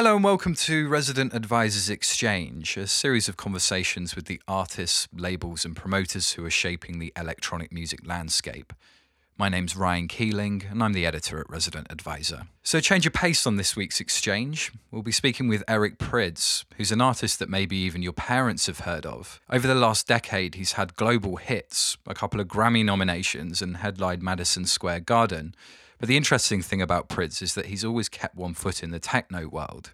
Hello and welcome to Resident Advisors Exchange, a series of conversations with the artists, labels, and promoters who are shaping the electronic music landscape. My name's Ryan Keeling, and I'm the editor at Resident Advisor. So, change of pace on this week's exchange. We'll be speaking with Eric Prydz, who's an artist that maybe even your parents have heard of. Over the last decade, he's had global hits, a couple of Grammy nominations, and headlined Madison Square Garden. But the interesting thing about Prydz is that he's always kept one foot in the techno world.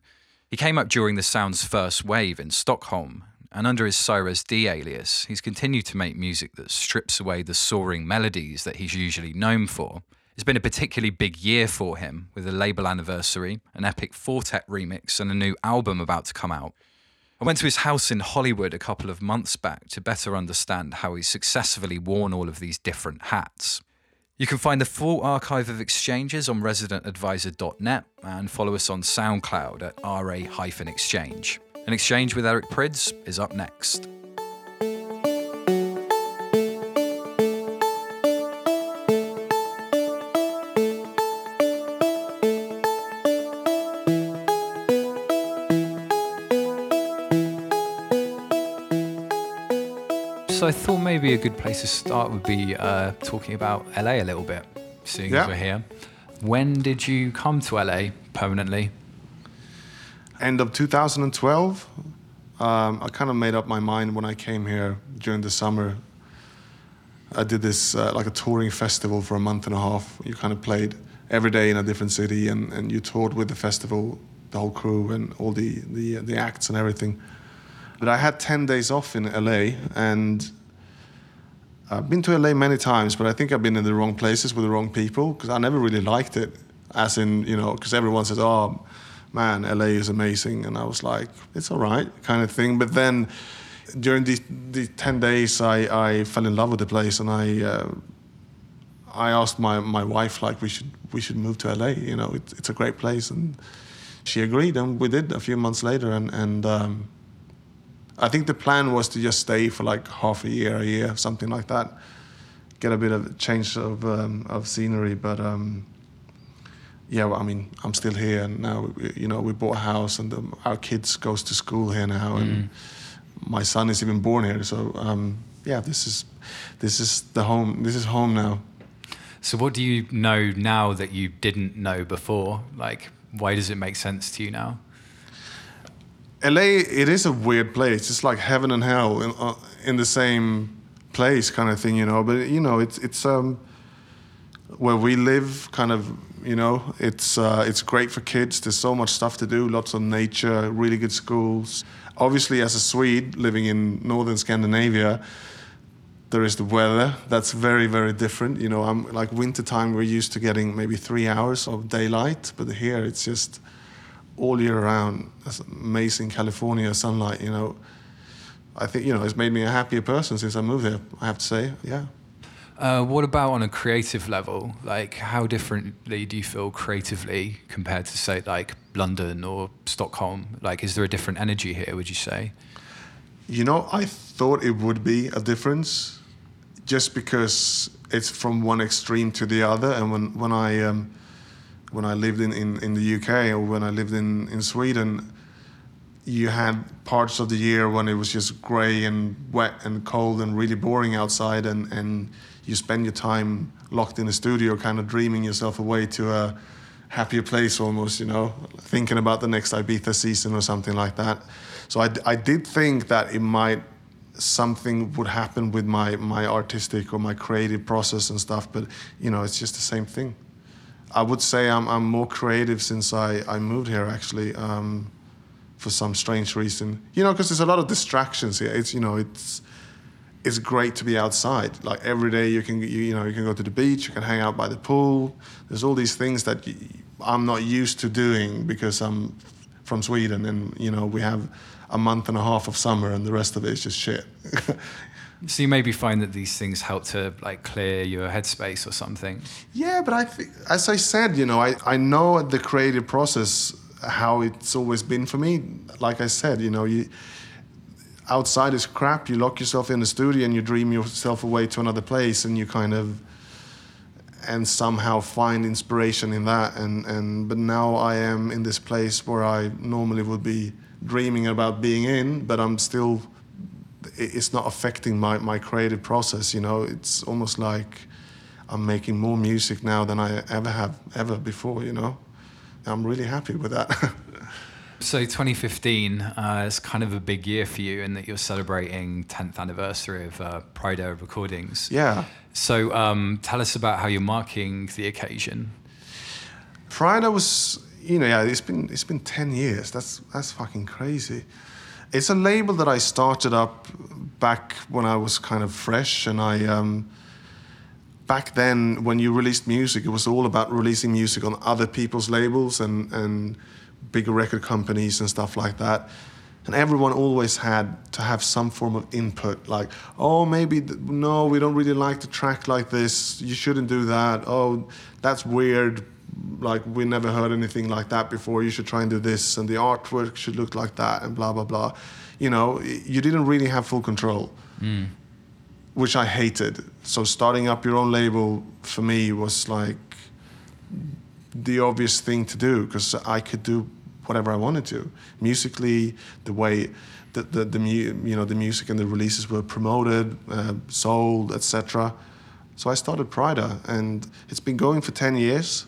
He came up during the sound's first wave in Stockholm, and under his Cirez D alias, he's continued to make music that strips away the soaring melodies that he's usually known for. It's been a particularly big year for him, with a label anniversary, an epic Four Tet remix, and a new album about to come out. I went to his house in Hollywood a couple of months back to better understand how he's successfully worn all of these different hats. You can find the full archive of exchanges on residentadvisor.net and follow us on SoundCloud at RA-exchange. An exchange with Eric Prydz is up next. So I thought maybe a good place to start would be uh, talking about LA a little bit, seeing Yeah. as we're here. When did you come to LA permanently? End of 2012, um, I kind of made up my mind when I came here during the summer. I did this uh, like a touring festival for a month and a half. You kind of played every day in a different city, and, and you toured with the festival, the whole crew, and all the, the the acts and everything. But I had 10 days off in LA, and I've been to LA many times, but I think I've been in the wrong places with the wrong people because I never really liked it. As in, you know, because everyone says, "Oh, man, LA is amazing," and I was like, "It's all right," kind of thing. But then, during these the ten days, I, I fell in love with the place, and I uh, I asked my, my wife like we should we should move to LA. You know, it's it's a great place, and she agreed, and we did a few months later, and and. Um, I think the plan was to just stay for like half a year, a year, something like that. Get a bit of change of um, of scenery, but um, yeah, well, I mean, I'm still here, and now we- you know we bought a house, and um, our kids goes to school here now, and my son is even born here. So um, yeah, this is this is the home. This is home now. So what do you know now that you didn't know before? Like, why does it make sense to you now? LA, it is a weird place. It's like heaven and hell in, uh, in the same place, kind of thing, you know. But you know, it's it's um, where we live, kind of. You know, it's uh, it's great for kids. There's so much stuff to do. Lots of nature, really good schools. Obviously, as a Swede living in northern Scandinavia, there is the weather that's very very different you know i'm like wintertime we're used to getting maybe three hours of daylight but here it's just all year round That's amazing california sunlight you know i think you know it's made me a happier person since i moved here i have to say yeah Uh, what about on a creative level? Like, how differently do you feel creatively compared to, say, like London or Stockholm? Like, is there a different energy here? Would you say? You know, I thought it would be a difference, just because it's from one extreme to the other. And when when I um, when I lived in, in, in the UK or when I lived in, in Sweden, you had parts of the year when it was just grey and wet and cold and really boring outside, and, and you spend your time locked in a studio, kind of dreaming yourself away to a happier place almost, you know, thinking about the next Ibiza season or something like that. So I, I did think that it might something would happen with my my artistic or my creative process and stuff, but you know, it's just the same thing. I would say I'm I'm more creative since I I moved here actually. Um, for some strange reason, you know, because there's a lot of distractions here. It's you know, it's it's great to be outside. Like every day, you can you, you know you can go to the beach, you can hang out by the pool. There's all these things that I'm not used to doing because I'm from Sweden, and you know we have a month and a half of summer, and the rest of it is just shit. So you maybe find that these things help to like clear your headspace or something. Yeah, but I think, as I said, you know, I, I know the creative process how it's always been for me. Like I said, you know, you outside is crap. You lock yourself in the studio and you dream yourself away to another place, and you kind of and somehow find inspiration in that. And, and but now I am in this place where I normally would be dreaming about being in, but I'm still. It's not affecting my, my creative process. You know, it's almost like I'm making more music now than I ever have ever before. You know, I'm really happy with that. So 2015 uh, is kind of a big year for you in that you're celebrating 10th anniversary of uh, Pryda Recordings. Yeah. So um, tell us about how you're marking the occasion. Pryda was, you know, yeah, it's been it's been 10 years. That's that's fucking crazy. It's a label that I started up back when I was kind of fresh, and I. Um, back then, when you released music, it was all about releasing music on other people's labels and and bigger record companies and stuff like that. And everyone always had to have some form of input, like, oh, maybe, th- no, we don't really like the track like this. You shouldn't do that. Oh, that's weird. Like, we never heard anything like that before. You should try and do this. And the artwork should look like that, and blah, blah, blah. You know, you didn't really have full control, mm. which I hated. So, starting up your own label for me was like the obvious thing to do because I could do whatever I wanted to. Musically, the way the, the, the you know the music and the releases were promoted, uh, sold, etc. So I started Pryda, and it's been going for ten years.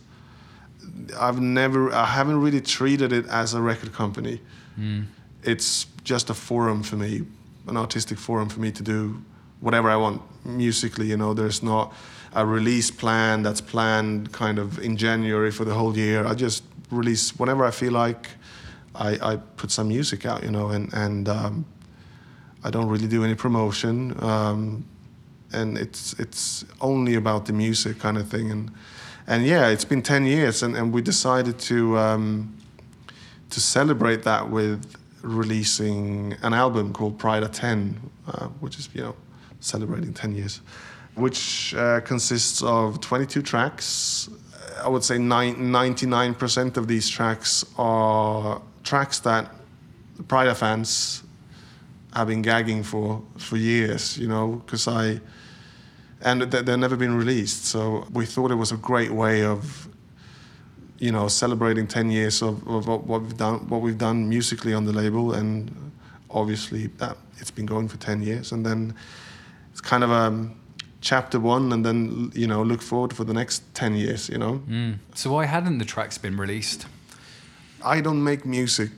I've never, I haven't really treated it as a record company. Mm. It's just a forum for me, an artistic forum for me to do whatever I want musically. You know, there's not a release plan that's planned kind of in January for the whole year. I just release whenever I feel like. I, I put some music out, you know, and and um, I don't really do any promotion, um, and it's it's only about the music kind of thing, and and yeah, it's been ten years, and, and we decided to um, to celebrate that with releasing an album called Pryda 10, uh, which is you know celebrating ten years, which uh, consists of 22 tracks. I would say 99% of these tracks are tracks that Pryda fans have been gagging for for years, you know, because I and they've never been released. So we thought it was a great way of, you know, celebrating 10 years of, of what we've done, what we've done musically on the label, and obviously that it's been going for 10 years, and then it's kind of a um, chapter one and then you know look forward for the next 10 years you know? Mm. so why hadn't the tracks been released? I don't make music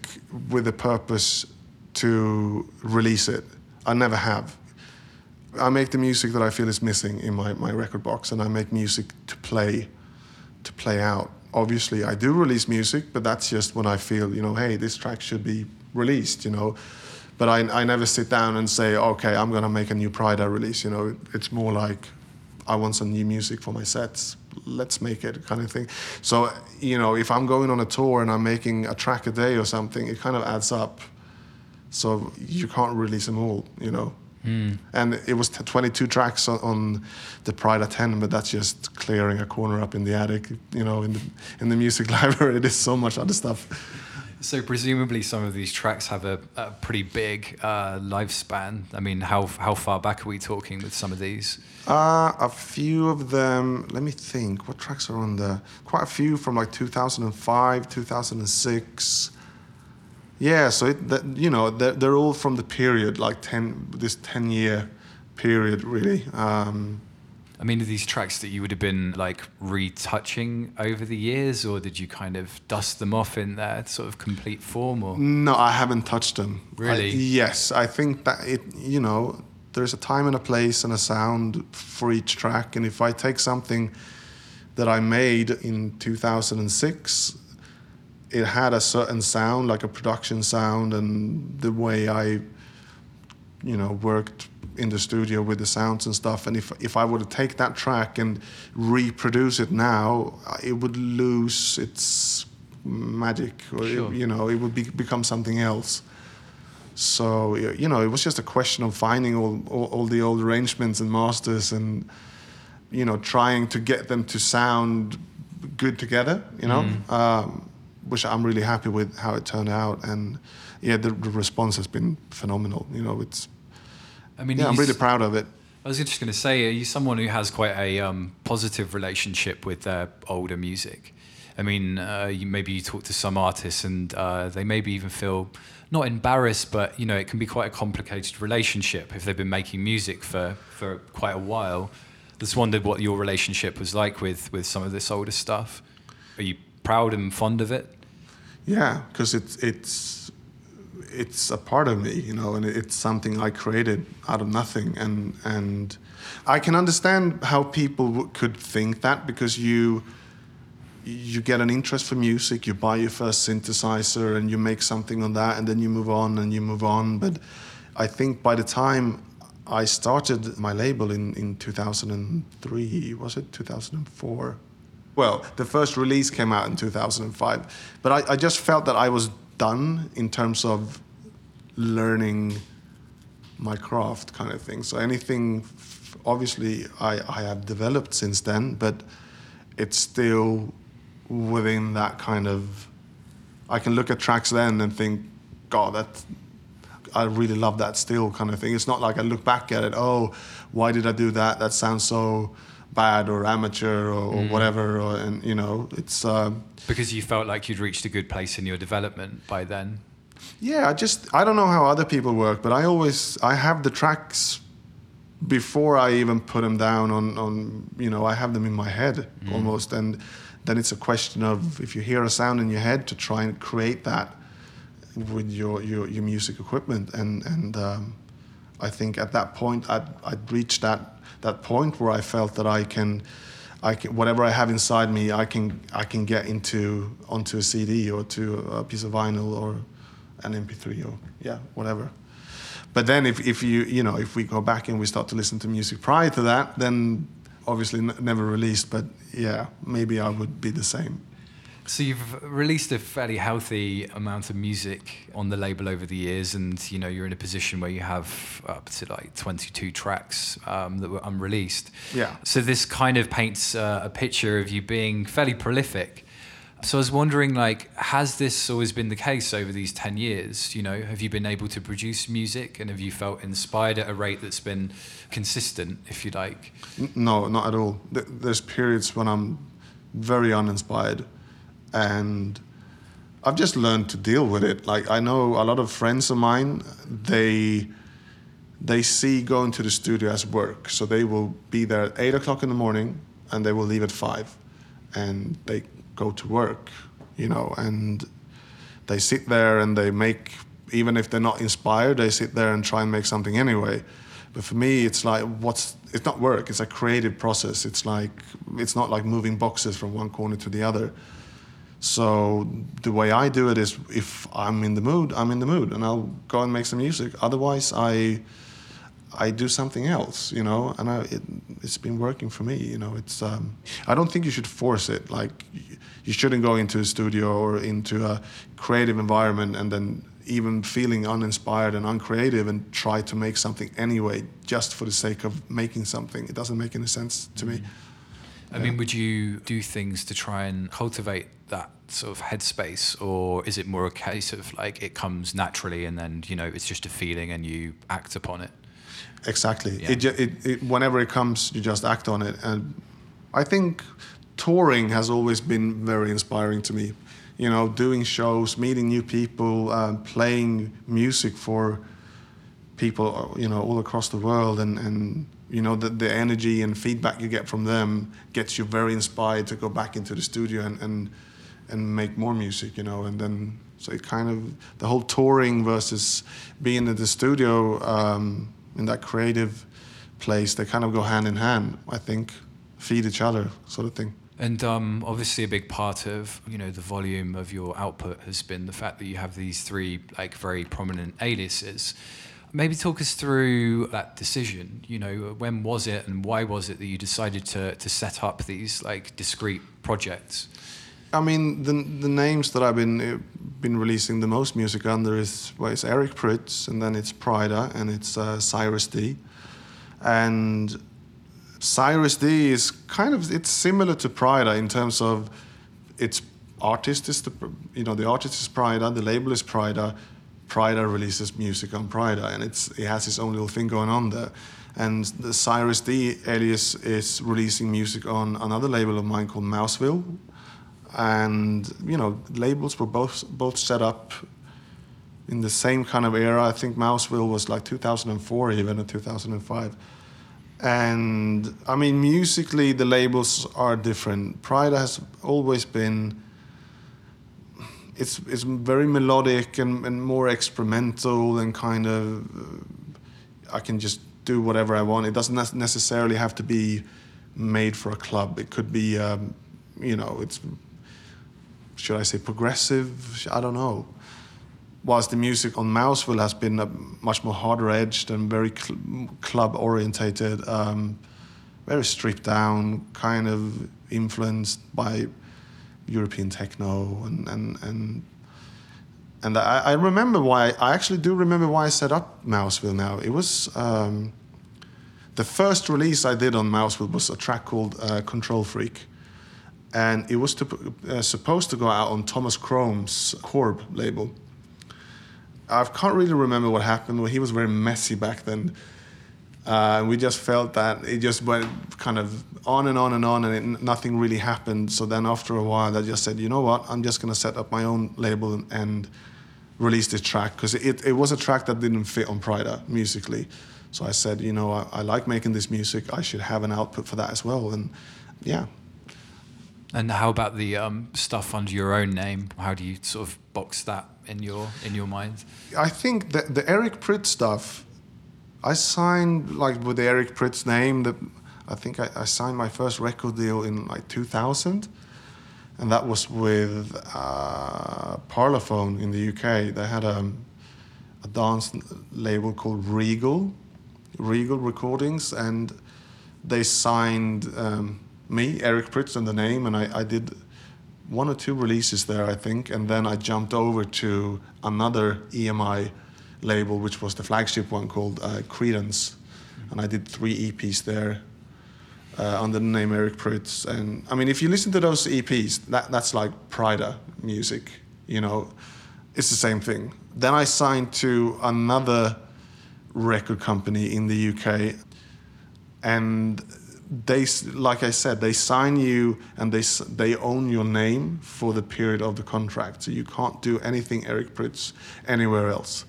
with a purpose to release it. I never have i make the music that i feel is missing in my, my record box and i make music to play to play out obviously i do release music but that's just when i feel you know hey this track should be released you know but I, I never sit down and say, okay, I'm gonna make a new Pryda release. You know, it's more like I want some new music for my sets. Let's make it kind of thing. So you know, if I'm going on a tour and I'm making a track a day or something, it kind of adds up. So you can't release them all, you know. Mm. And it was 22 tracks on, on the Pryda 10, but that's just clearing a corner up in the attic, you know, in the in the music library. There's so much other stuff. So presumably some of these tracks have a, a pretty big uh, lifespan. I mean, how how far back are we talking with some of these? Uh, a few of them. Let me think. What tracks are on there? Quite a few from like 2005, 2006. Yeah, so it, that, you know they're, they're all from the period like ten this ten year period really. Um, I mean, are these tracks that you would have been like retouching over the years, or did you kind of dust them off in their sort of complete form? Or no, I haven't touched them. Really? I, yes, I think that it. You know, there's a time and a place and a sound for each track, and if I take something that I made in 2006, it had a certain sound, like a production sound, and the way I, you know, worked in the studio with the sounds and stuff. And if if I were to take that track and reproduce it now, it would lose its magic, or sure. it, you know, it would be, become something else. So you know, it was just a question of finding all, all, all the old arrangements and masters, and you know, trying to get them to sound good together. You know, mm. um, which I'm really happy with how it turned out, and yeah, the, the response has been phenomenal. You know, it's I mean, yeah, I'm really proud of it. I was just going to say, are you someone who has quite a um, positive relationship with their older music? I mean, uh, you, maybe you talk to some artists and uh, they maybe even feel not embarrassed, but you know, it can be quite a complicated relationship if they've been making music for, for quite a while. Just wondered what your relationship was like with, with some of this older stuff. Are you proud and fond of it? Yeah, because it's it's it's a part of me, you know, and it's something I created out of nothing, and and I can understand how people could think that because you you get an interest for music, you buy your first synthesizer and you make something on that, and then you move on and you move on. But I think by the time I started my label in, in 2003, was it 2004? Well, the first release came out in 2005, but I, I just felt that I was done in terms of learning my craft kind of thing. So anything, obviously, I, I have developed since then, but it's still within that kind of I can look at tracks then and think, God, that I really love that still kind of thing. It's not like I look back at it, oh, why did I do that? That sounds so bad or amateur or, or mm. whatever. Or, and you know, it's uh, because you felt like you'd reached a good place in your development by then. Yeah, I just I don't know how other people work, but I always I have the tracks before I even put them down on on you know I have them in my head mm. almost and then it's a question of if you hear a sound in your head to try and create that with your your, your music equipment and and um, I think at that point I'd, I'd reached that that point where I felt that I can I can, whatever I have inside me I can I can get into onto a CD or to a piece of vinyl or an MP3 or yeah whatever but then if, if you you know if we go back and we start to listen to music prior to that then obviously n- never released, but yeah, maybe I would be the same. So you've released a fairly healthy amount of music on the label over the years, and you know you're in a position where you have up to like 22 tracks um, that were unreleased. Yeah. So this kind of paints uh, a picture of you being fairly prolific. So I was wondering, like, has this always been the case over these 10 years? You know, have you been able to produce music and have you felt inspired at a rate that's been consistent, if you like? No, not at all. There's periods when I'm very uninspired and I've just learned to deal with it. Like, I know a lot of friends of mine, they they see going to the studio as work. So they will be there at eight o'clock in the morning and they will leave at five. And they go to work, you know, and they sit there and they make, even if they're not inspired, they sit there and try and make something anyway. But for me, it's like, what's, it's not work, it's a creative process. It's like, it's not like moving boxes from one corner to the other. So the way I do it is if I'm in the mood, I'm in the mood and I'll go and make some music. Otherwise, I, I do something else, you know, and I, it, has been working for me. You know, it's um, I don't think you should force it. Like you shouldn't go into a studio or into a creative environment and then even feeling uninspired and uncreative and try to make something anyway just for the sake of making something. It doesn't make any sense to me. I mean, would you do things to try and cultivate that sort of headspace, or is it more a case of like it comes naturally and then you know it's just a feeling and you act upon it? Exactly. Yeah. It, it, it, whenever it comes, you just act on it, and I think touring has always been very inspiring to me. You know, doing shows, meeting new people, uh, playing music for people, you know, all across the world, and, and you know, the, the energy and feedback you get from them gets you very inspired to go back into the studio and, and, and make more music, you know, and then so it kind of the whole touring versus being in the studio um, in that creative place, they kind of go hand in hand. I think feed each other, sort of thing. And um, obviously, a big part of you know the volume of your output has been the fact that you have these three like very prominent aliases. Maybe talk us through that decision. You know, when was it and why was it that you decided to to set up these like discrete projects? I mean, the the names that I've been uh, been releasing the most music under is well, it's Eric Prydz, and then it's Pryda, and it's uh, Cirez D, and Cirez D is kind of it's similar to Pryda in terms of its artist is the you know the artist is Pryda, the label is Pryda, Pryda releases music on Pryda, and it's it has its own little thing going on there. And the Cirez D alias is releasing music on another label of mine called Mouseville, and you know labels were both both set up in the same kind of era. I think Mouseville was like 2004 even or 2005. And I mean, musically, the labels are different. Pryda has always been. It's it's very melodic and, and more experimental and kind of. Uh, I can just do whatever I want. It doesn't necessarily have to be made for a club. It could be, um, you know, it's. Should I say progressive? I don't know whilst the music on Mouseville has been much more harder edged and very cl- club orientated, um, very stripped down, kind of influenced by European techno and and and. And I, I remember why I actually do remember why I set up Mouseville now. It was um, the first release I did on Mouseville was a track called uh, Control Freak, and it was to, uh, supposed to go out on Thomas Krome's Cord label I can't really remember what happened. Well, he was very messy back then. Uh, we just felt that it just went kind of on and on and on, and it, nothing really happened. So then, after a while, I just said, you know what? I'm just going to set up my own label and, and release this track because it, it was a track that didn't fit on Pryda musically. So I said, you know, I, I like making this music. I should have an output for that as well. And yeah, and how about the um, stuff under your own name? How do you sort of box that in your in your mind? I think that the Eric Prydz stuff, I signed like with Eric Prydz name. That I think I, I, signed my first record deal in like 2000, and that was with uh, Parlophone in the UK. They had a, a dance label called Regal, Regal Recordings, and they signed. Um, me, Eric Prydz, and the name, and I, I did one or two releases there, I think, and then I jumped over to another EMI label, which was the flagship one called uh, Credence, and I did three EPs there uh, under the name Eric Prydz. And I mean, if you listen to those EPs, that that's like Pryda music, you know, it's the same thing. Then I signed to another record company in the UK, and they, like I said, they sign you and they they own your name for the period of the contract. So you can't do anything Eric Prydz anywhere else,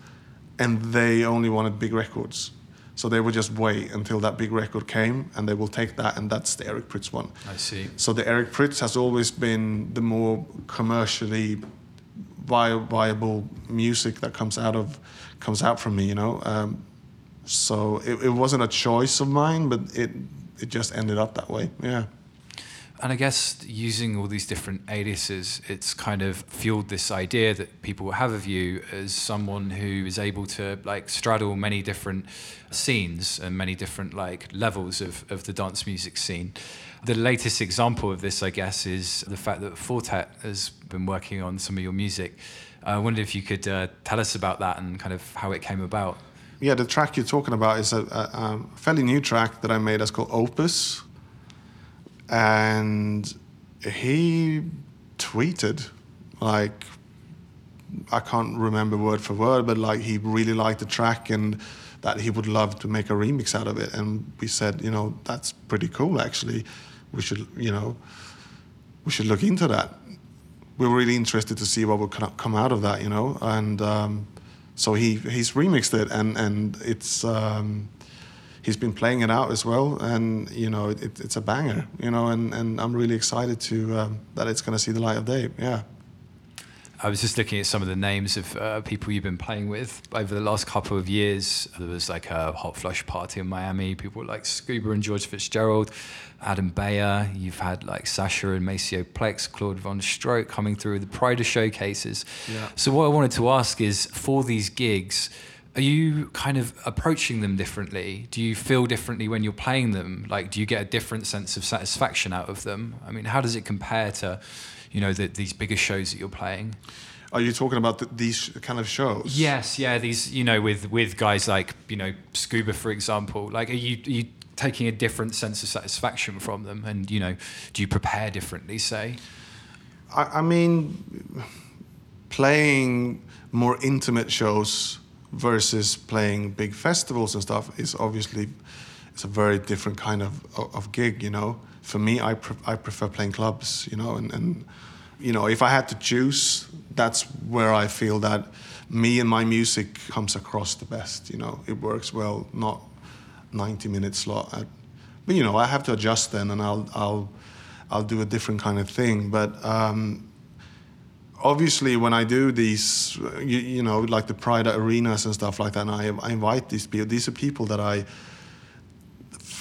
and they only wanted big records. So they would just wait until that big record came, and they will take that, and that's the Eric Prydz one. I see. So the Eric Prydz has always been the more commercially viable music that comes out of comes out from me, you know. Um, so it, it wasn't a choice of mine, but it it just ended up that way. Yeah. And I guess using all these different aliases, it's kind of fueled this idea that people have of you as someone who is able to like straddle many different scenes and many different like levels of, of the dance music scene. The latest example of this, I guess, is the fact that Four Tet has been working on some of your music. I wondered if you could uh, tell us about that and kind of how it came about yeah, the track you're talking about is a, a, a, fairly new track that I made. That's called Opus, and he tweeted like I can't remember word for word, but like he really liked the track and that he would love to make a remix out of it. And we said, you know, that's pretty cool. Actually, we should, you know, we should look into that. We are really interested to see what would come out of that, you know, and. Um, so he he's remixed it and and it's um, he's been playing it out as well. And you know it, it's a banger you know and, and I'm really excited to um, that it's going to see the light of day. Yeah I was just looking at some of the names of uh, people you've been playing with over the last couple of years. There was like a Hotflush party in Miami. People like Scuba and George Fitzgerald, Adam Beyer. You've had like Sasha and Maceo Plex, Claude VonStroke coming through the Pryda showcases. Yeah. So what I wanted to ask is, for these gigs, are you kind of approaching them differently? Do you feel differently when you're playing them? Like, do you get a different sense of satisfaction out of them? I mean, how does it compare to you know, the, these bigger shows that you're playing. Are you talking about the, these kind of shows? Yes, yeah. These, you know, with with guys like you know Scuba, for example. Like, are you are you taking a different sense of satisfaction from them? And you know, do you prepare differently? Say. I, I mean, playing more intimate shows versus playing big festivals and stuff is obviously it's a very different kind of of gig. You know, for me, I pre- I prefer playing clubs. You know, and and you know if I had to choose, that's where I feel that me and my music comes across the best. You know, it works well, not 90 minute slot. At, but you know, I have to adjust then, and I'll I'll I'll do a different kind of thing. But um, obviously, when I do these, you, you, know, like the Pryda arenas and stuff like that, and I, I invite these people. These are people that I,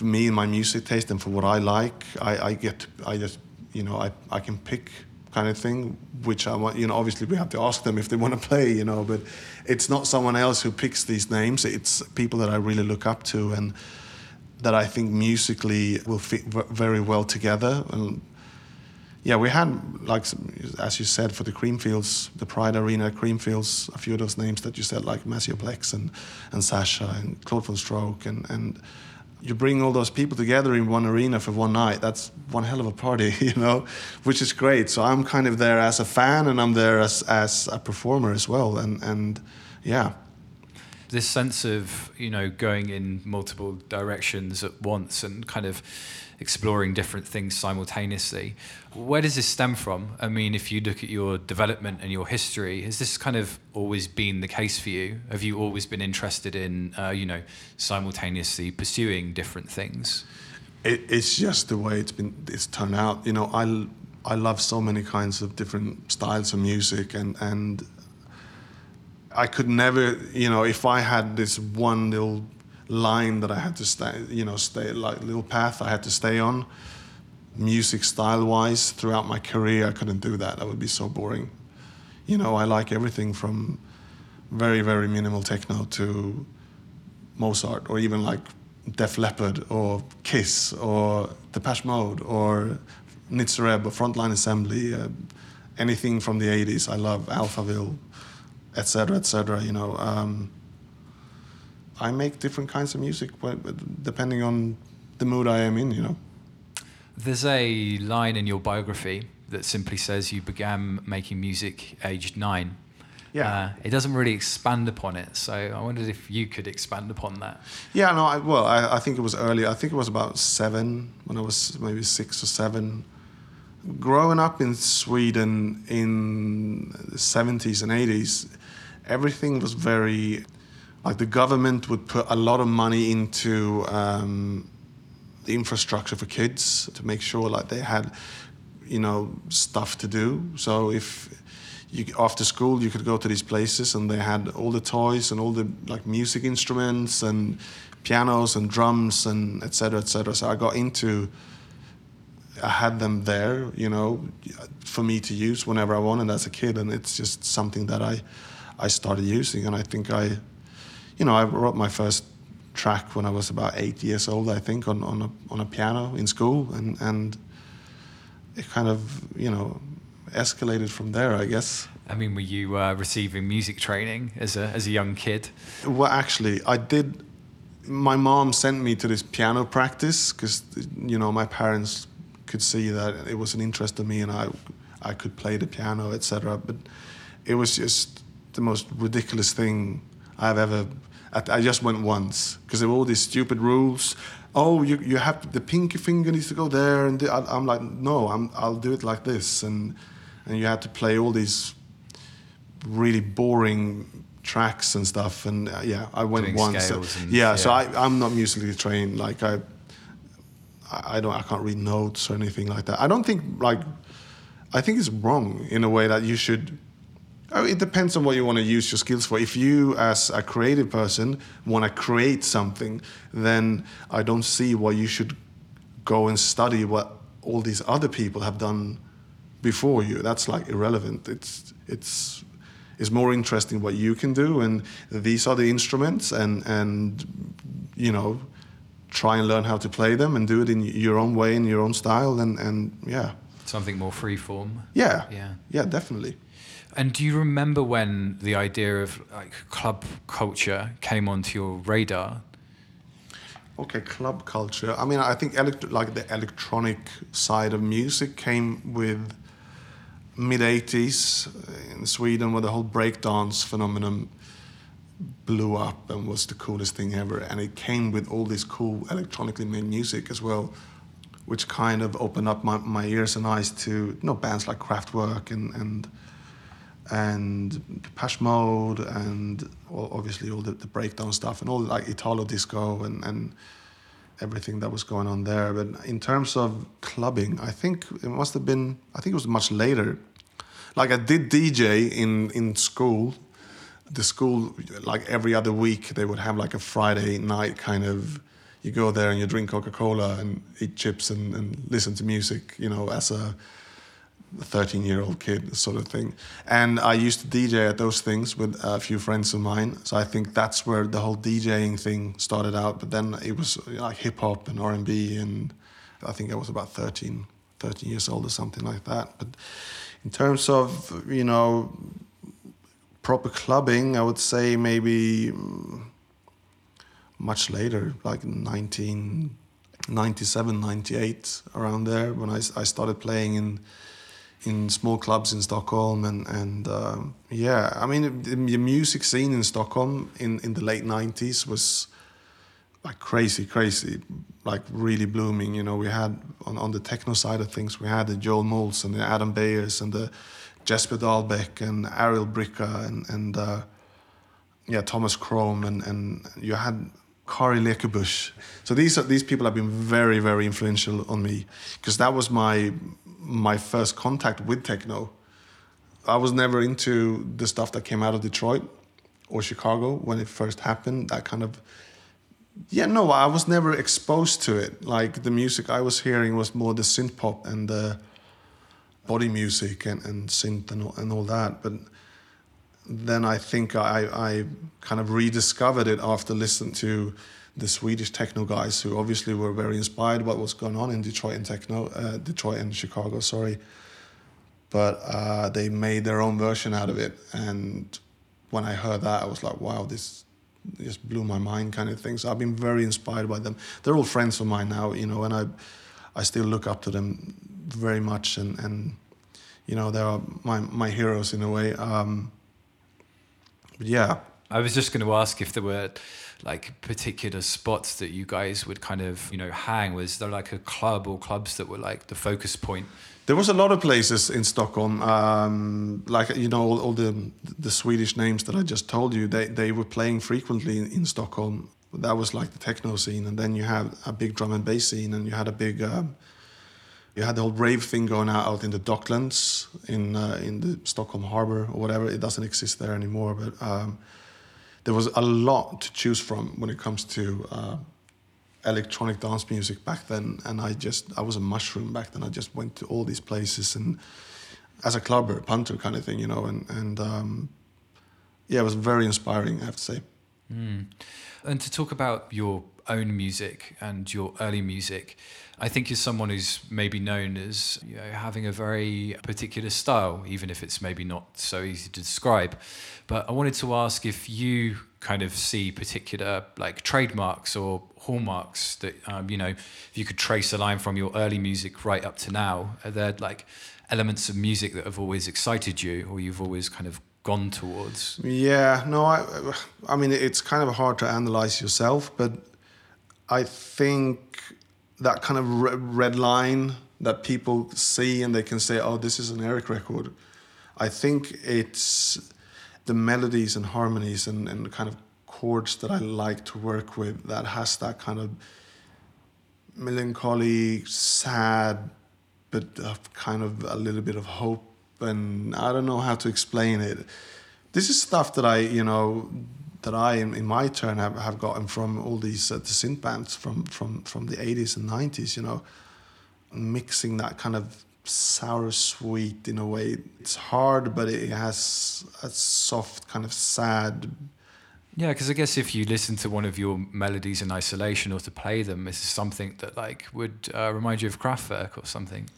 for me and my music taste, and for what I like, I, I get, I just, you know, I I can pick kind of thing, which I want, you know, obviously we have to ask them if they want to play, you know, but it's not someone else who picks these names. It's people that I really look up to and that I think musically will fit very well together. And yeah, we had, like, as you said, for the Creamfields, the Pryda Arena, Creamfields, a few of those names that you said, like Maceo Plex and, and Sasha and Claude VonStroke and, and you bring all those people together in one arena for one night. That's one hell of a party, you know, which is great. So I'm kind of there as a fan, and I'm there as as a performer as well. And and yeah, this sense of you know going in multiple directions at once and kind of exploring different things simultaneously. Where does this stem from? I mean, if you look at your development and your history, has this kind of always been the case for you? Have you always been interested in, uh, you know, simultaneously pursuing different things? It, it's just the way it's been. It's turned out. You know, I I love so many kinds of different styles of music, and and I could never, you know, if I had this one little line that I had to stay, you know, stay like little path I had to stay on, music style wise throughout my career. I couldn't do that. That would be so boring. You know, I like everything from very very minimal techno to Mozart or even like Def Leppard or Kiss or Depeche Mode or Nitzer Ebb or Frontline Assembly, uh, anything from the 80s. I love Alphaville, etc., etc. You know. Um, I make different kinds of music depending on the mood I am in, you know. There's a line in your biography that simply says you began making music aged nine. Yeah. Uh, it doesn't really expand upon it, so I wondered if you could expand upon that. Yeah, no, I, well, I, I think it was early. I think it was about seven, when I was maybe six or seven. Growing up in Sweden in the 70s and 80s, everything was very like the government would put a lot of money into um, the infrastructure for kids to make sure like they had you know stuff to do. So if you, after school you could go to these places and they had all the toys and all the like music instruments and pianos and drums and etc etc so i got into i had them there you know for me to use whenever i wanted as a kid. And it's just something that i i started using. And i think i you know, I wrote my first track when I was about eight years old, I think, on, on, a, on a piano in school. And, and it kind of, you know, escalated from there, I guess. I mean, were you uh, receiving music training as a, as a young kid? Well, actually, I did. My mom sent me to this piano practice because, you know, my parents could see that it was an interest in me and I, I could play the piano, etc. But it was just the most ridiculous thing I've ever I just went once because there were all these stupid rules. Oh, you you have to, the pinky finger needs to go there, and the, I, am like, no, I'm I'll do it like this, and and you had to play all these really boring tracks and stuff, and uh, yeah, I went Doing once. And, yeah, yeah, so I I'm not musically trained. Like I I don't I can't read notes or anything like that. I don't think like I think it's wrong in a way that you should Oh, it depends on what you want to use your skills for. If you, as a creative person, want to create something, then I don't see why you should go and study what all these other people have done before you. That's like irrelevant. It's it's it's more interesting what you can do, and these are the instruments, and and you know, try and learn how to play them and do it in your own way, in your own style, and and yeah. Something more free form. Yeah. Yeah. Yeah, definitely. And do you remember when the idea of like club culture came onto your radar? Okay, club culture. I mean, I think elect- like the electronic side of music came with mid 80s uh, in Sweden where the whole breakdance phenomenon blew up and was the coolest thing ever. And it came with all this cool electronically made music as well, which kind of opened up my, my ears and eyes to you know bands like Kraftwerk and and and Depeche Mode and obviously all the, the breakdown stuff and all like Italo disco and and everything that was going on there. But in terms of clubbing, I think it must have been I think it was much later. Like I did DJ in in school the school like every other week they would have like a friday night kind of you go there and you drink coca-cola and eat chips and, and listen to music you know as a 13 year old kid sort of thing. And i used to dj at those things with a few friends of mine. So i think that's where the whole djing thing started out. But then it was like hip-hop and r&b and i think i was about 13 13 years old or something like that. But in terms of you know proper clubbing, I would say maybe mm, much later, like 1997, 98, around there, when I, I started playing in in small clubs in Stockholm, and and um, yeah, I mean the, the music scene in Stockholm in in the late 90s was like crazy, crazy, like really blooming. You know, we had on on the techno side of things, we had the Joel Mulls and the Adam Beyers and the Jesper Dahlbäck and Aril Brikha and, and uh, yeah, Thomas Krome and, and you had Cari Lekebusch. So these are, these people have been very very influential on me because that was my my first contact with techno. I was never into the stuff that came out of Detroit or Chicago when it first happened. That kind of yeah, no, I was never exposed to it. Like the music I was hearing was more the synth pop and the body music and, and synth and, and all that. But then I think I, I kind of rediscovered it after listening to the Swedish techno guys who obviously were very inspired by what's going on in Detroit and techno, uh, Detroit and Chicago, sorry. But uh, they made their own version out of it. And when I heard that, I was like, wow, this just blew my mind kind of thing. So I've been very inspired by them. They're all friends of mine now, you know, and I, I still look up to them very much, and and you know they are my my heroes in a way. Um, yeah, I was just going to ask if there were like particular spots that you guys would kind of you know hang. Was there like a club or clubs that were like the focus point? There was a lot of places in Stockholm, um, like you know all, all, the the Swedish names that I just told you. They they were playing frequently in, in Stockholm. That was like the techno scene, and then you had a big drum and bass scene, and you had a big um, you had the whole rave thing going out, out in the Docklands in uh, in the Stockholm Harbor or whatever. It doesn't exist there anymore, but um, there was a lot to choose from when it comes to uh, electronic dance music back then. And I just I was a mushroom back then. I just went to all these places and as a clubber, punter kind of thing, you know. And and um, yeah, it was very inspiring. I have to say. Mm. And to talk about your own music and your early music. I think you're someone who's maybe known as you know, having a very particular style, even if it's maybe not so easy to describe. But I wanted to ask if you kind of see particular like trademarks or hallmarks that um, you know, if you could trace a line from your early music right up to now, are there like elements of music that have always excited you, or you've always kind of gone towards? Yeah, no, I, I mean, it's kind of hard to analyze yourself, but I think that kind of red line that people see and they can say, oh, this is an Eric record. I think it's the melodies and harmonies and, and kind of chords that I like to work with that has that kind of melancholy, sad, but kind of a little bit of hope. And I don't know how to explain it. This is stuff that I, you know, that I, in, in my turn, have, have gotten from all these uh, the synth bands from, from, from the 80s and 90s, you know, mixing that kind of sour sweet in a way. It's hard, but it has a soft, kind of sad. Yeah, because I guess if you listen to one of your melodies in isolation or to play them, it's something that like would uh, remind you of Kraftwerk or something.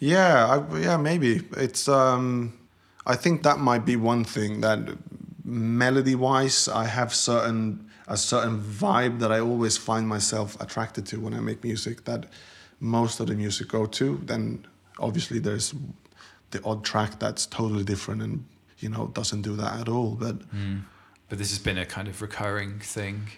Yeah, I, yeah, maybe it's. Um, I think that might be one thing that melody wise, I have certain a certain vibe that I always find myself attracted to when I make music that most of the music go to. Then obviously there's the odd track that's totally different and you know doesn't do that at all. But mm. but this has been a kind of recurring thing.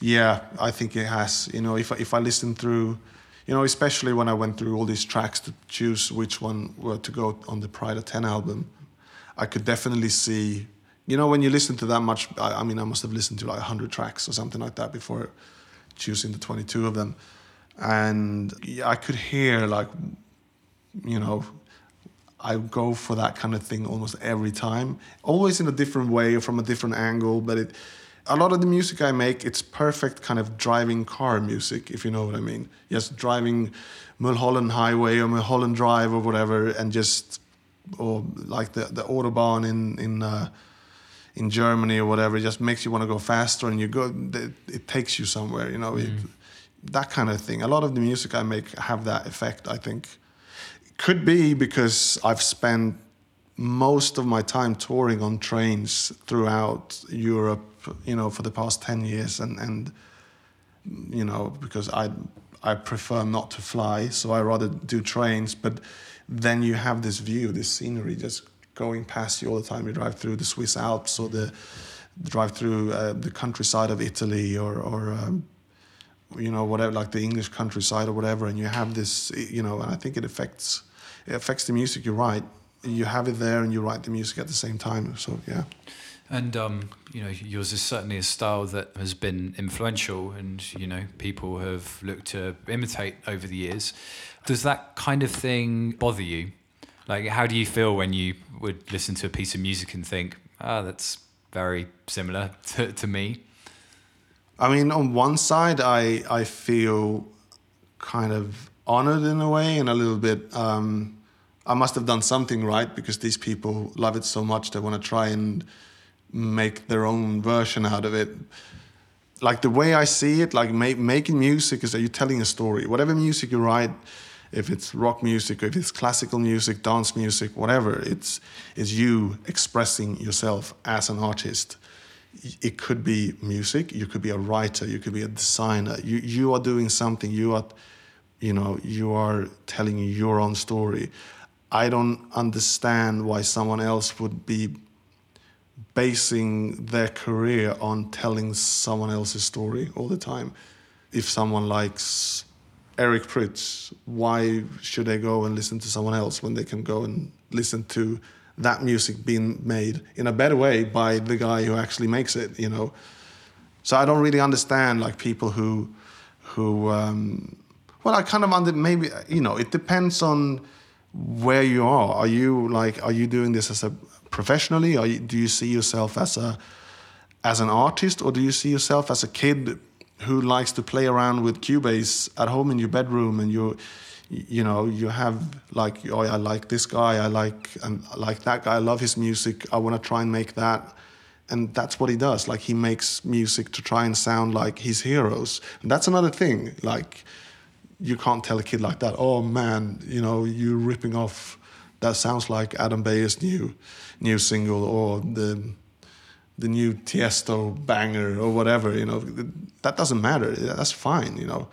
Yeah, I think it has. You know, if I, if I listen through, you know, especially when I went through all these tracks to choose which one were to go on the Pryda Ten album, I could definitely see. You know, when you listen to that much, I, I mean, I must have listened to like hundred tracks or something like that before choosing the twenty-two of them, and I could hear like, you know, I go for that kind of thing almost every time, always in a different way or from a different angle. But it, a lot of the music I make, it's perfect kind of driving car music, if you know what I mean. Just driving Mulholland Highway or Mulholland Drive or whatever, and just or like the the autobahn in in uh, in Germany or whatever, it just makes you want to go faster, and you go. It, it takes you somewhere, you know. Mm. It, that kind of thing. A lot of the music I make have that effect, I think. Could be because I've spent most of my time touring on trains throughout Europe, you know, for the past 10 years and and you know, because I I prefer not to fly, so I rather do trains, but then you have this view, this scenery just going past you all the time. You drive through the Swiss Alps or the drive through uh, the countryside of Italy or or um, you know whatever like the English countryside or whatever and you have this you know and I think it affects it affects the music you write. You have it there, and you write the music at the same time. So yeah. And um, you know, yours is certainly a style that has been influential, and you know, people have looked to imitate over the years. Does that kind of thing bother you? Like, how do you feel when you would listen to a piece of music and think, "Ah, oh, that's very similar to, to me"? I mean, on one side, I I feel kind of honored in a way and a little bit um, I must have done something right because these people love it so much they want to try and make their own version out of it. Like the way I see it, like ma- making music is that you're telling a story. Whatever music you write, if it's rock music, if it's classical music, dance music, whatever, it's it's you expressing yourself as an artist. It could be music, you could be a writer, you could be a designer. You you are doing something. You are, you know, you are telling your own story I don't understand why someone else would be basing their career on telling someone else's story all the time. If someone likes Eric Prydz, why should they go and listen to someone else when they can go and listen to that music being made in a better way by the guy who actually makes it, you know? So I don't really understand like people who, who, um, well, I kind of under maybe you know it depends on where you are. Are you like are you doing this as a professionally? Are you, do you see yourself as a as an artist, or do you see yourself as a kid who likes to play around with Cubase at home in your bedroom, and you you know you have like oh I like this guy, I like and I like that guy, I love his music, I want to try and make that. And that's what he does. Like he makes music to try and sound like his heroes. And that's another thing. Like you can't tell a kid like that, oh man, you know, you're ripping off. That sounds like Adam Beyer's new new single or the the new Tiesto banger or whatever. You know, that doesn't matter. That's fine. You know,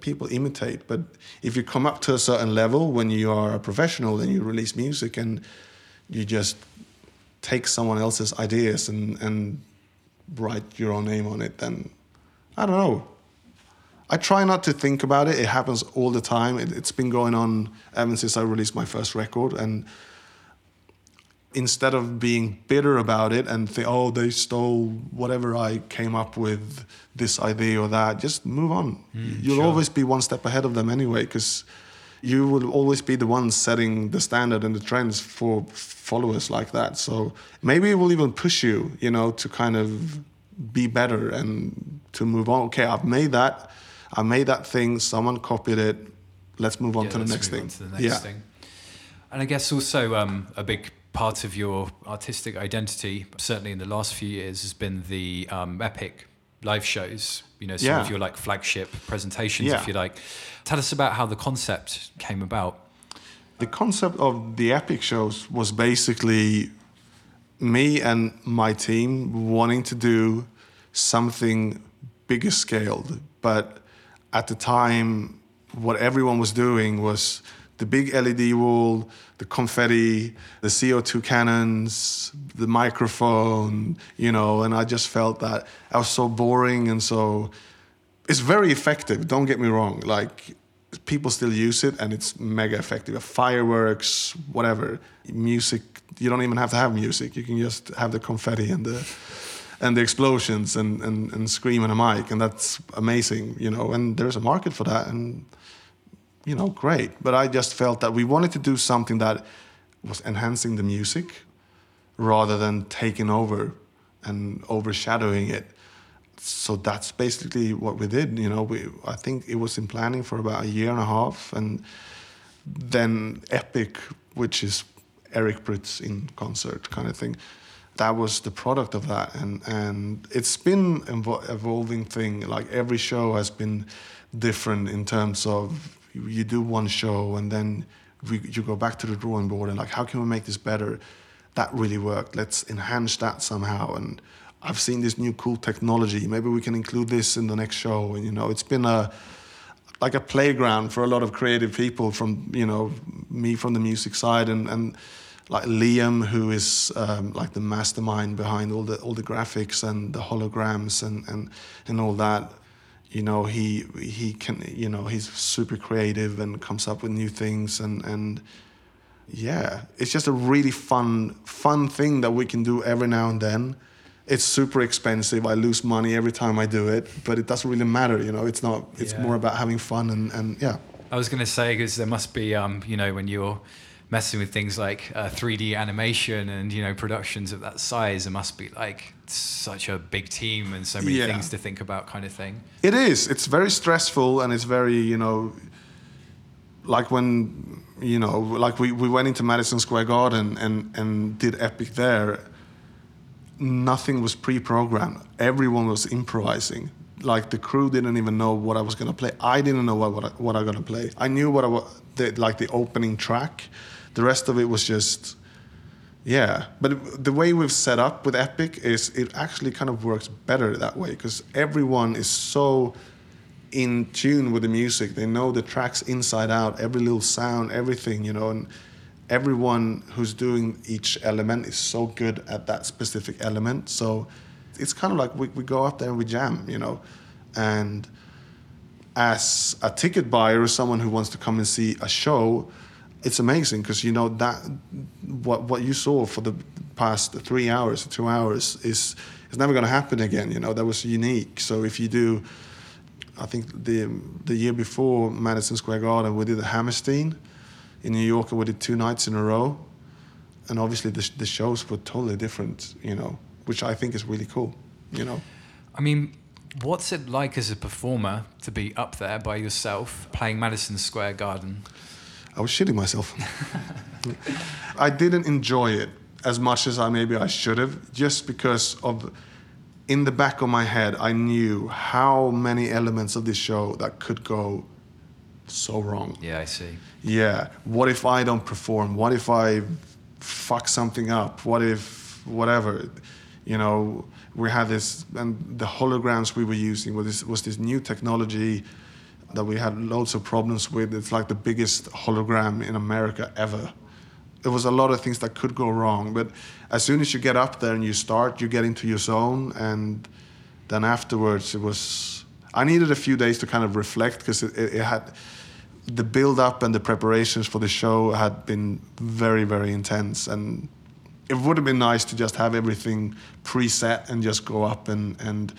people imitate, but if you come up to a certain level when you are a professional and you release music and you just take someone else's ideas and and write your own name on it, then I don't know. I try not to think about it. It happens all the time. It, has been going on ever since I released my first record. And instead of being bitter about it and think, oh, they stole whatever I came up with, this idea or that, just move on. Mm, You'll sure. always be one step ahead of them anyway, because you will always be the one setting the standard and the trends for followers like that. So maybe it will even push you, you know, to kind of be better and to move on. Okay, I've made that I made that thing, someone copied it. Let's move on yeah, to the next thing. The next yeah. Thing. And I guess also um, a big part of your artistic identity, certainly in the last few years, has been the um, epic live shows. You know, some yeah. of your like flagship presentations, yeah. if you like. Tell us about how the concept came about. The concept of the epic shows was basically me and my team wanting to do something bigger scaled, but at the time, what everyone was doing was the big LED wall, the confetti, the CO2 cannons, the microphone, you know, and I just felt that I was so boring and so. It's very effective, don't get me wrong. Like, people still use it and it's mega effective. Fireworks, whatever, music, you don't even have to have music. You can just have the confetti and the and the explosions and, and, and scream in a mic and that's amazing, you know, and there's a market for that and you know, great. But I just felt that we wanted to do something that was enhancing the music rather than taking over and overshadowing it. So that's basically what we did. You know, we I think it was in planning for about a year and a half, and then Epic, which is Eric Prydz in concert kind of thing, that was the product of that, and and it's been evo- evolving thing. Like every show has been different in terms of you, do one show and then we, you go back to the drawing board and like how can we make this better? That really worked. Let's enhance that somehow. And i've seen this new cool technology. Maybe we can include this in the next show. And you know it's been a like a playground for a lot of creative people from you know me from the music side and and like Liam who is um, like the mastermind behind all the all the graphics and the holograms and and and all that you know he he can you know he's super creative and comes up with new things and and yeah it's just a really fun fun thing that we can do every now and then. It's super expensive. I lose money every time i do it but it doesn't really matter you know it's not it's Yeah. more about having fun and and yeah. I was going to say because there must be, um, you know, when you're messing with things like uh, 3D animation and you know productions of that size, it must be like such a big team and so many Yeah. things to think about, kind of thing. It is. It's very stressful and it's very, you know, like when, you know, like we, we went into Madison Square Garden and, and did Epic there. Nothing was pre programmed, everyone was improvising. Like the crew didn't even know what I was gonna play. I didn't know what, what, I, what I gonna play. I knew what I was, the, like the opening track. The rest of it was just yeah, but the way we've set up with Epic is it actually kind of works better that way because everyone is so in tune with the music. They know the tracks inside out, every little sound, everything, you know, and everyone who's doing each element is so good at that specific element. So it's kind of like we, we go up there and we jam, you know, and as a ticket buyer or someone who wants to come and see a show, it's amazing because you know that what what you saw for the past three hours, two hours is is never going to happen again. You know that was unique. So if you do, I think the the year before Madison Square Garden, we did the Hammerstein in New York, and we did two nights in a row, and obviously the the shows were totally different. You know, which I think is really cool. You know. I mean, what's it like as a performer to be up there by yourself playing Madison Square Garden? I was shitting myself. I didn't enjoy it as much as I maybe I should have, just because of in the back of my head I knew how many elements of this show that could go so wrong. Yeah, I see. Yeah. What if I don't perform? What if I fuck something up? What if whatever? You know, we had this and the holograms we were using was this was this new technology that we had loads of problems with. It's like the biggest hologram in America ever. There was a lot of things that could go wrong, but as soon as you get up there and you start, you get into your zone, and then afterwards it was. I needed a few days to kind of reflect because it, it, it had the build up and the preparations for the show had been very very intense and it would have been nice to just have everything preset and just go up and and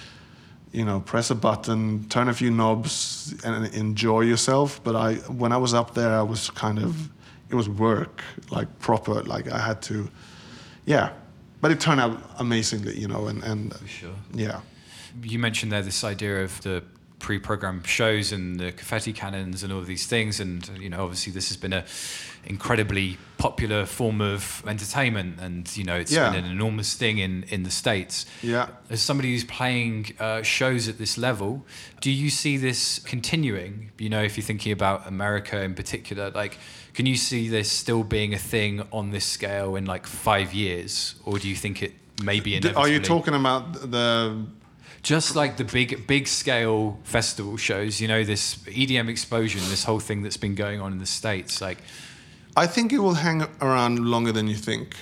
you know press a button turn a few knobs and enjoy yourself. But i when i was up there i was kind of it was work like proper like i had to yeah. But it turned out amazingly you know and and For sure. yeah. You mentioned there this idea of the pre-programmed shows and the confetti cannons and all of these things, and you know, obviously, this has been a incredibly popular form of entertainment, and you know, it's Yeah. been an enormous thing in in the states. yeah As somebody who's playing uh, shows at this level, do you see this continuing? You know, if you're thinking about America in particular, like, can you see this still being a thing on this scale in like five years, or do you think it may be inevitably? Are you talking about the just like the big big scale festival shows you know this edm explosion this whole thing that's been going on in the states like i think it will hang around longer than you think.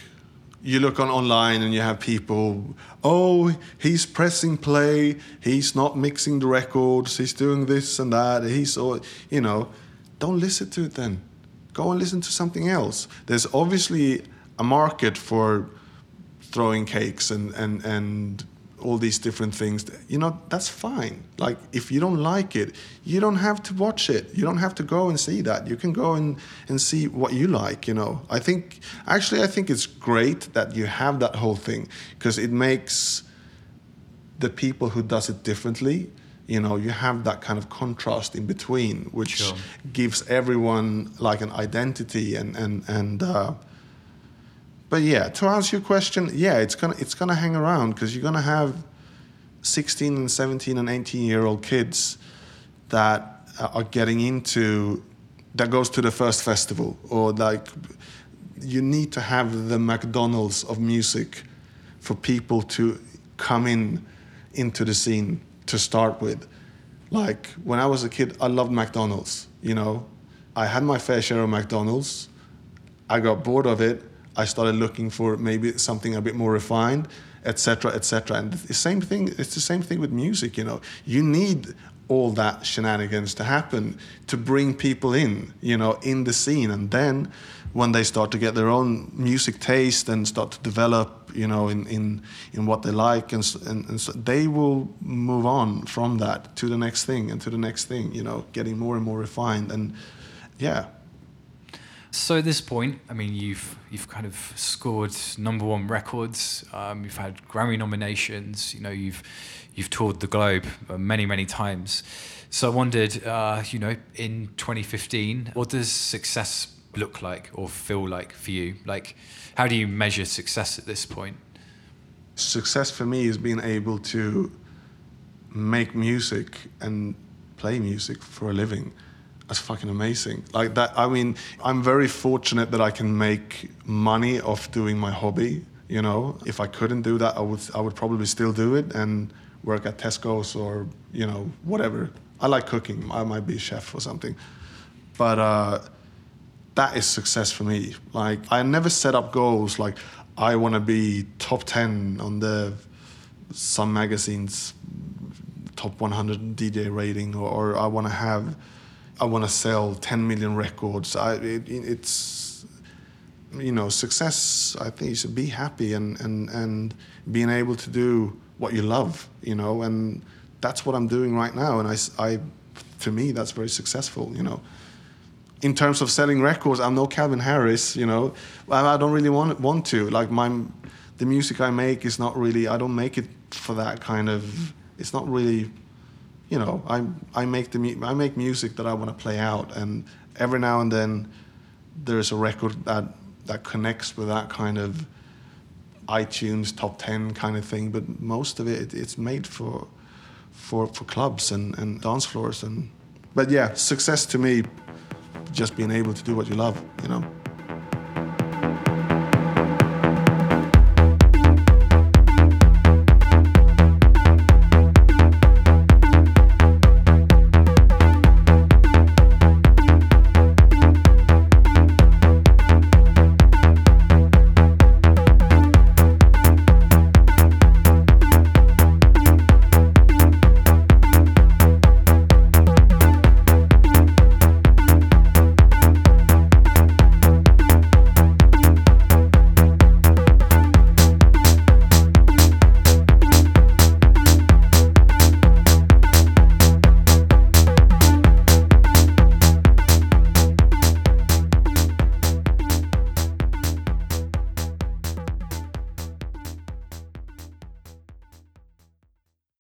You look on online and you have people oh he's pressing play. He's not mixing the records. He's doing this and that. He's you know don't listen to it then. Go and listen to something else. There's obviously a market for throwing cakes and and and all these different things you know that's fine. Like if you don't like it you don't have to watch it. You don't have to go and see that. You can go and and see what you like you know. I think actually i think it's great that you have that whole thing because it makes the people who does it differently you know you have that kind of contrast in between which sure. gives everyone like an identity and and and uh, but yeah, to answer your question, yeah, it's gonna it's gonna hang around because you're gonna have 16 and 17 and 18 year old kids that are getting into that goes to the first festival or like you need to have the McDonald's of music for people to come in into the scene to start with. Like when I was a kid, I loved McDonald's. You know, I had my fair share of McDonald's. I got bored of it I started looking for maybe something a bit more refined, etc., etc. And the same thing. It's the same thing with music. You know, you need all that shenanigans to happen to bring people in. You know, in the scene, and then when they start to get their own music taste and start to develop, you know, in in, in what they like, and, and, and so they will move on from that to the next thing and to the next thing. You know, getting more and more refined, and yeah, so at this point, I mean, you've you've kind of scored number one records. Um, you've had Grammy nominations. You know, you've you've toured the globe uh, many many times. So I wondered, uh, you know, in 2015, what does success look like or feel like for you? Like, how do you measure success at this point? Success for me is being able to make music and play music for a living that's fucking amazing. Like that, I mean, I'm very fortunate that I can make money off doing my hobby. You know, if I couldn't do that, I would I would probably still do it and work at Tesco's or you know whatever. I like cooking. I might be a chef or something, but uh, that is success for me. Like I never set up goals like I want to be top ten on the some magazines top 100 DJ rating or, or I want to have I want to sell 10 million records. I, it, it's, you know, success. I think you should be happy and, and, and being able to do what you love, you know, and that's what I'm doing right now. And I, I, to me, that's very successful, you know. In terms of selling records, I'm no Calvin Harris, you know. I, I don't really want want to. Like my, the music I make is not really. I don't make it for that kind of. It's not really you know, I I make the I make music that I want to play out, and every now and then there's a record that that connects with that kind of iTunes top ten kind of thing. But most of it, it's made for for for clubs and, and dance floors and. But yeah, success to me, just being able to do what you love, you know.